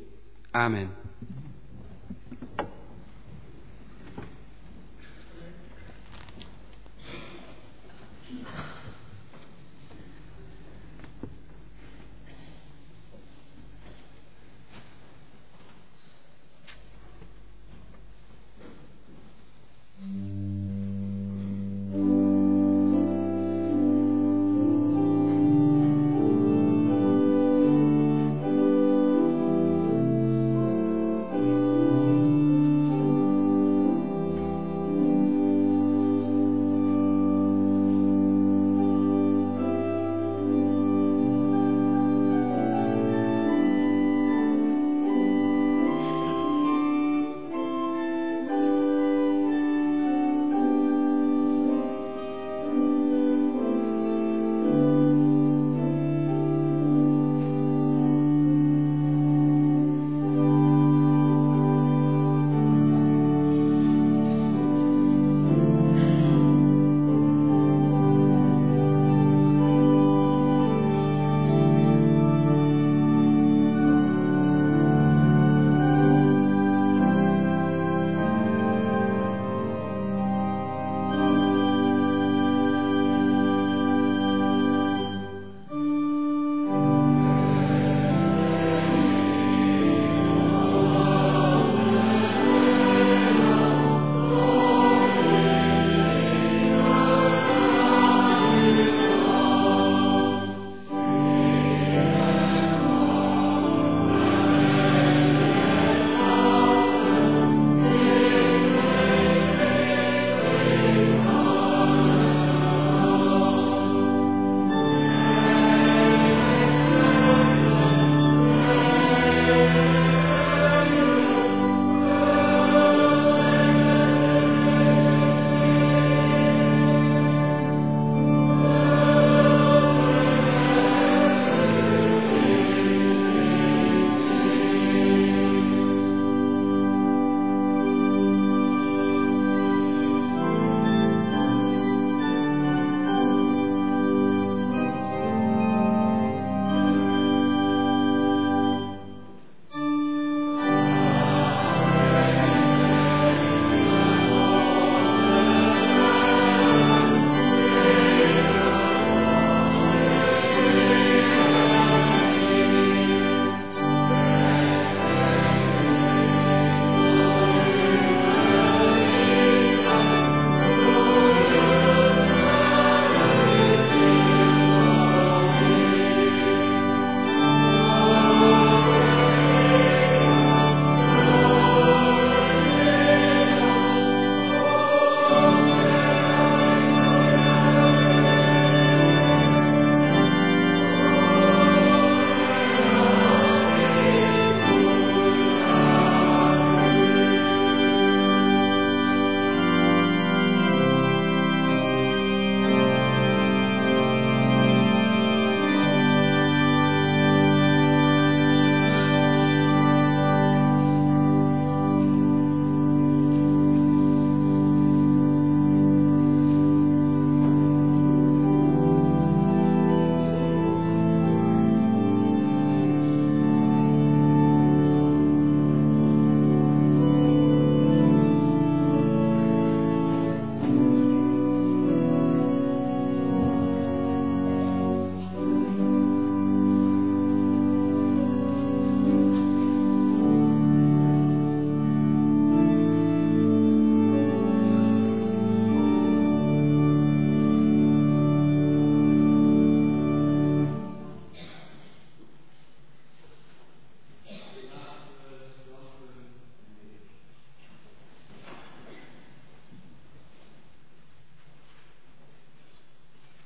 Amen.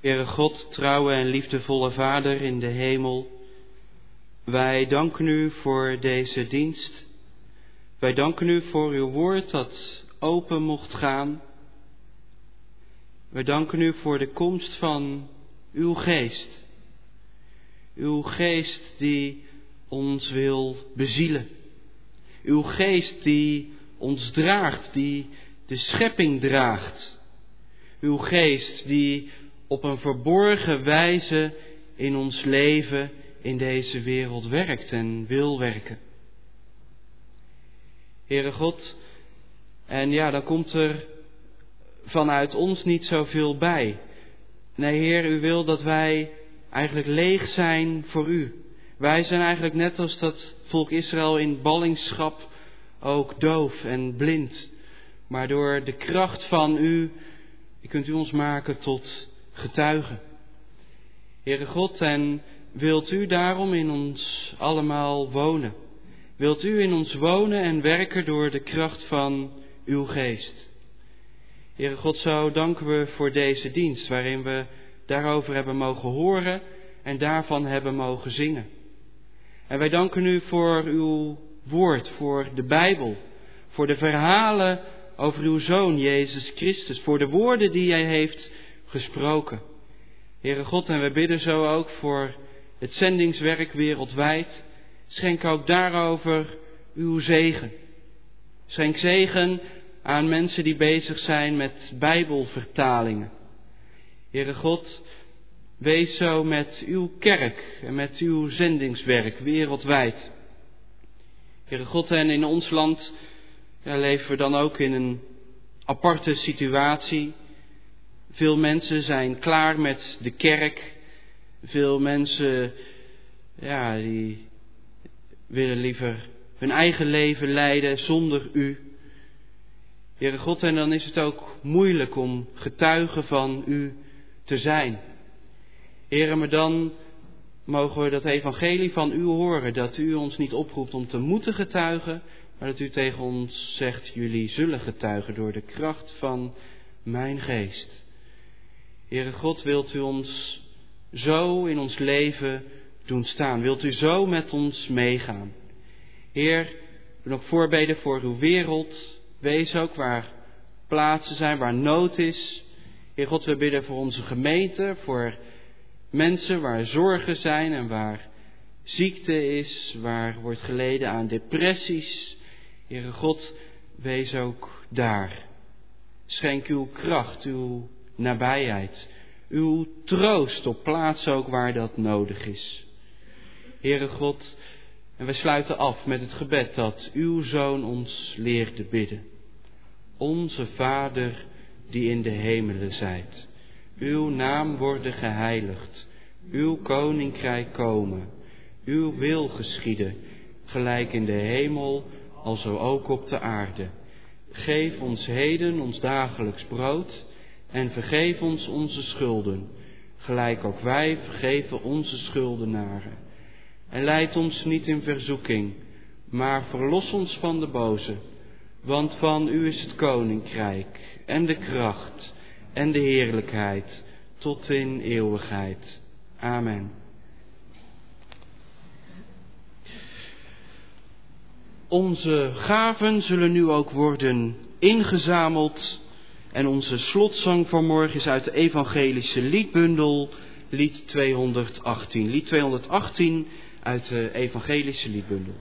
Heere God, trouwe en liefdevolle Vader in de hemel, wij danken u voor deze dienst. Wij danken u voor uw woord dat open mocht gaan. Wij danken u voor de komst van uw geest. Uw geest die ons wil bezielen. Uw geest die ons draagt, die de schepping draagt. Uw geest die op een verborgen wijze in ons leven in deze wereld werkt en wil werken. Heere God, en ja, dan komt er vanuit ons niet zoveel bij. Nee, Heer, u wil dat wij eigenlijk leeg zijn voor u. Wij zijn eigenlijk net als dat volk Israël in ballingschap ook doof en blind. Maar door de kracht van u kunt u ons maken tot getuigen. Heere God, en wilt u daarom in ons allemaal wonen? Wilt u in ons wonen en werken door de kracht van uw geest? Heere God, zo danken we voor deze dienst waarin we daarover hebben mogen horen en daarvan hebben mogen zingen. En wij danken u voor uw woord, voor de Bijbel, voor de verhalen over uw Zoon Jezus Christus, voor de woorden die Hij heeft gesproken. Heere God, en we bidden zo ook voor het zendingswerk wereldwijd. Schenk ook daarover uw zegen. Schenk zegen aan mensen die bezig zijn met Bijbelvertalingen. Heere God, wees zo met uw kerk en met uw zendingswerk wereldwijd. Heere God, en in ons land leven we dan ook in een aparte situatie. Veel mensen zijn klaar met de kerk. Veel mensen, ja, die willen liever hun eigen leven leiden zonder u. Heere God, en dan is het ook moeilijk om getuige van u te zijn. Heere, maar dan mogen we dat evangelie van u horen, dat u ons niet oproept om te moeten getuigen, maar dat u tegen ons zegt, jullie zullen getuigen door de kracht van mijn geest. Heere God, wilt u ons zo in ons leven doen staan? Wilt u zo met ons meegaan? Heer, we ook voorbeden voor uw wereld. Wees ook waar plaatsen zijn, waar nood is. Heer God, we bidden voor onze gemeente, voor mensen waar zorgen zijn en waar ziekte is, waar wordt geleden aan depressies. Heere God, wees ook daar. Schenk uw kracht, uw nabijheid, uw troost op plaats ook waar dat nodig is. Heere God, en we sluiten af met het gebed dat uw Zoon ons leerde bidden. Onze Vader die in de hemelen zijt, uw naam worden geheiligd, uw koninkrijk komen, uw wil geschieden, gelijk in de hemel, alzo ook op de aarde. Geef ons heden ons dagelijks brood en vergeef ons onze schulden, gelijk ook wij vergeven onze schuldenaren. En leid ons niet in verzoeking, maar verlos ons van de boze, want van u is het koninkrijk en de kracht en de heerlijkheid tot in eeuwigheid. Amen. Onze gaven zullen nu ook worden ingezameld en onze slotzang van morgen is uit de evangelische liedbundel, lied 218. Lied 218 uit de evangelische liedbundel.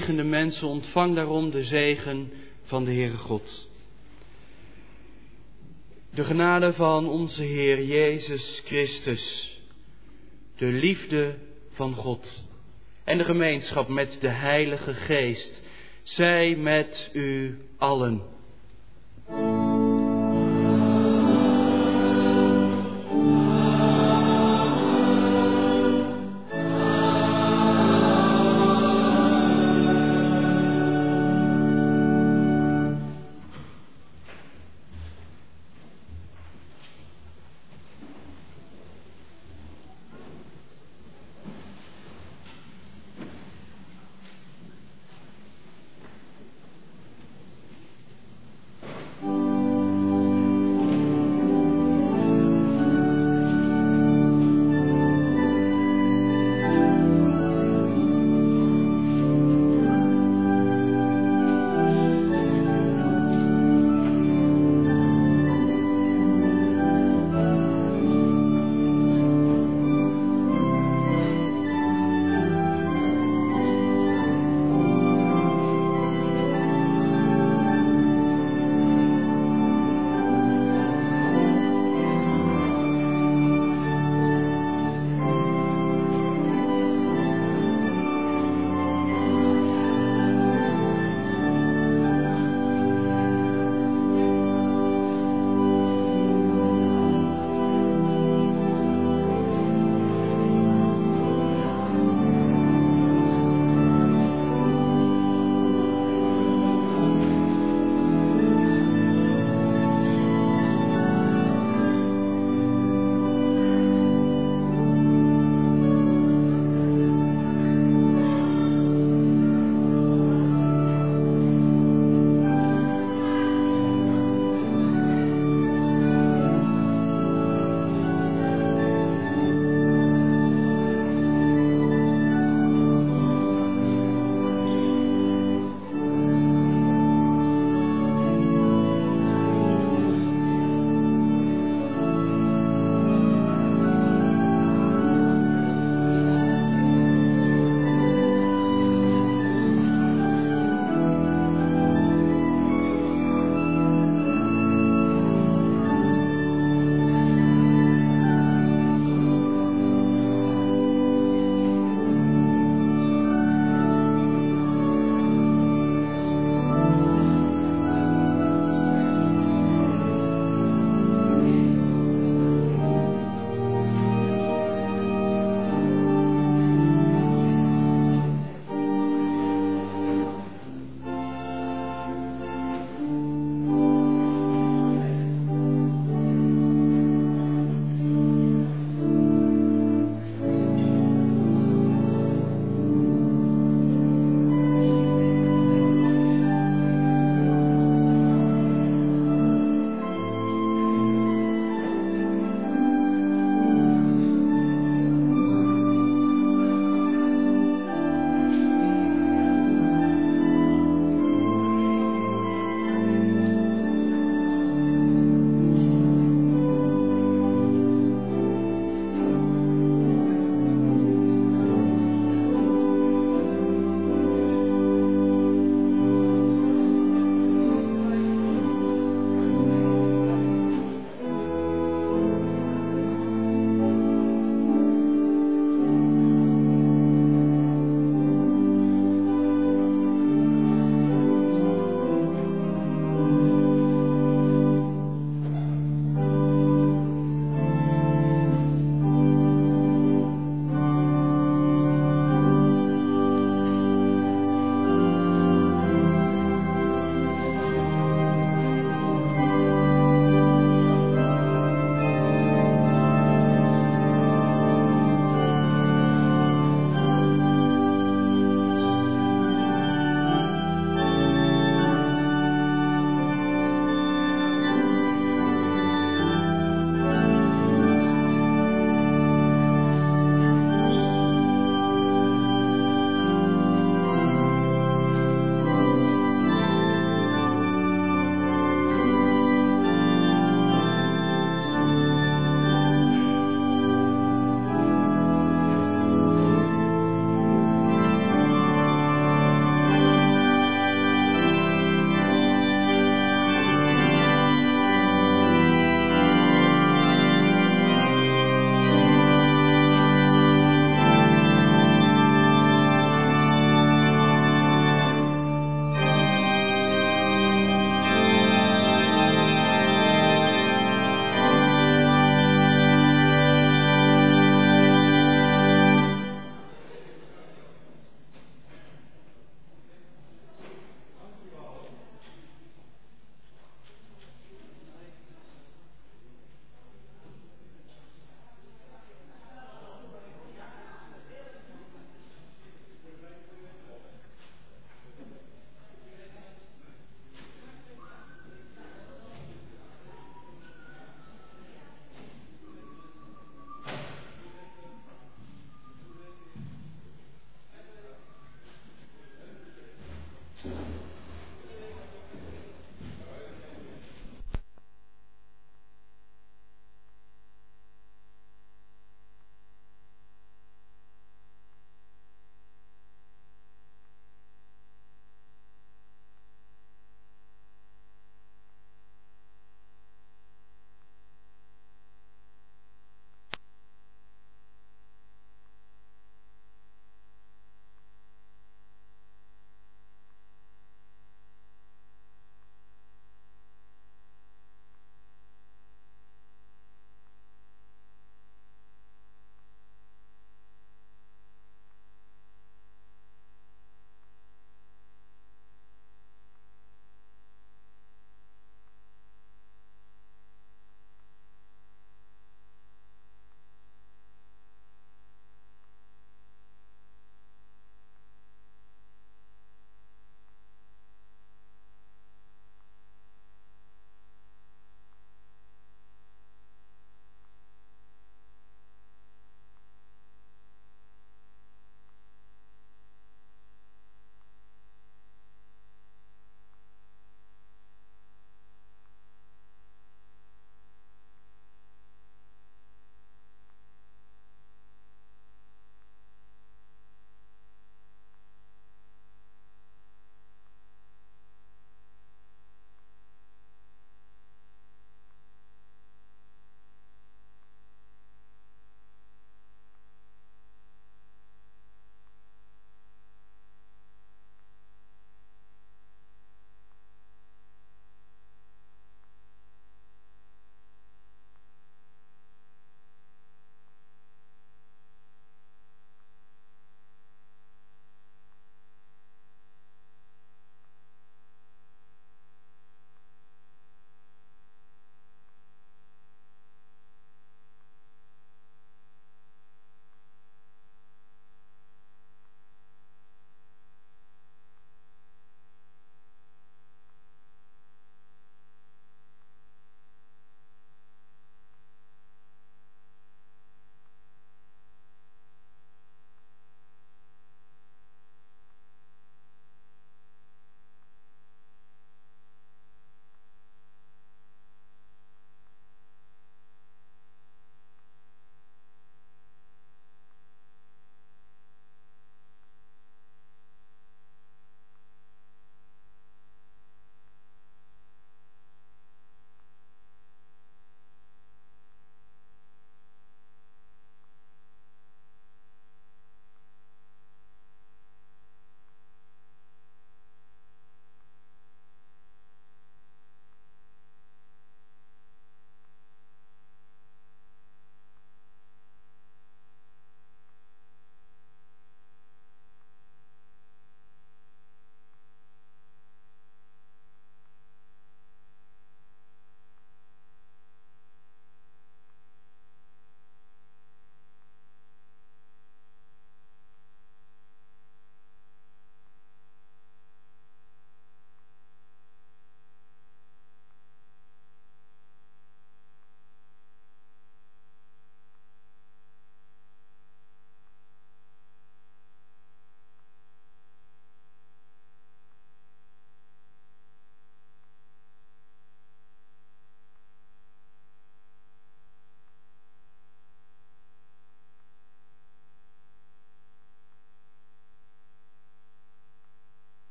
Gezegende mensen, ontvang daarom de zegen van de Heere God. De genade van onze Heer Jezus Christus, de liefde van God en de gemeenschap met de Heilige Geest, zij met u allen.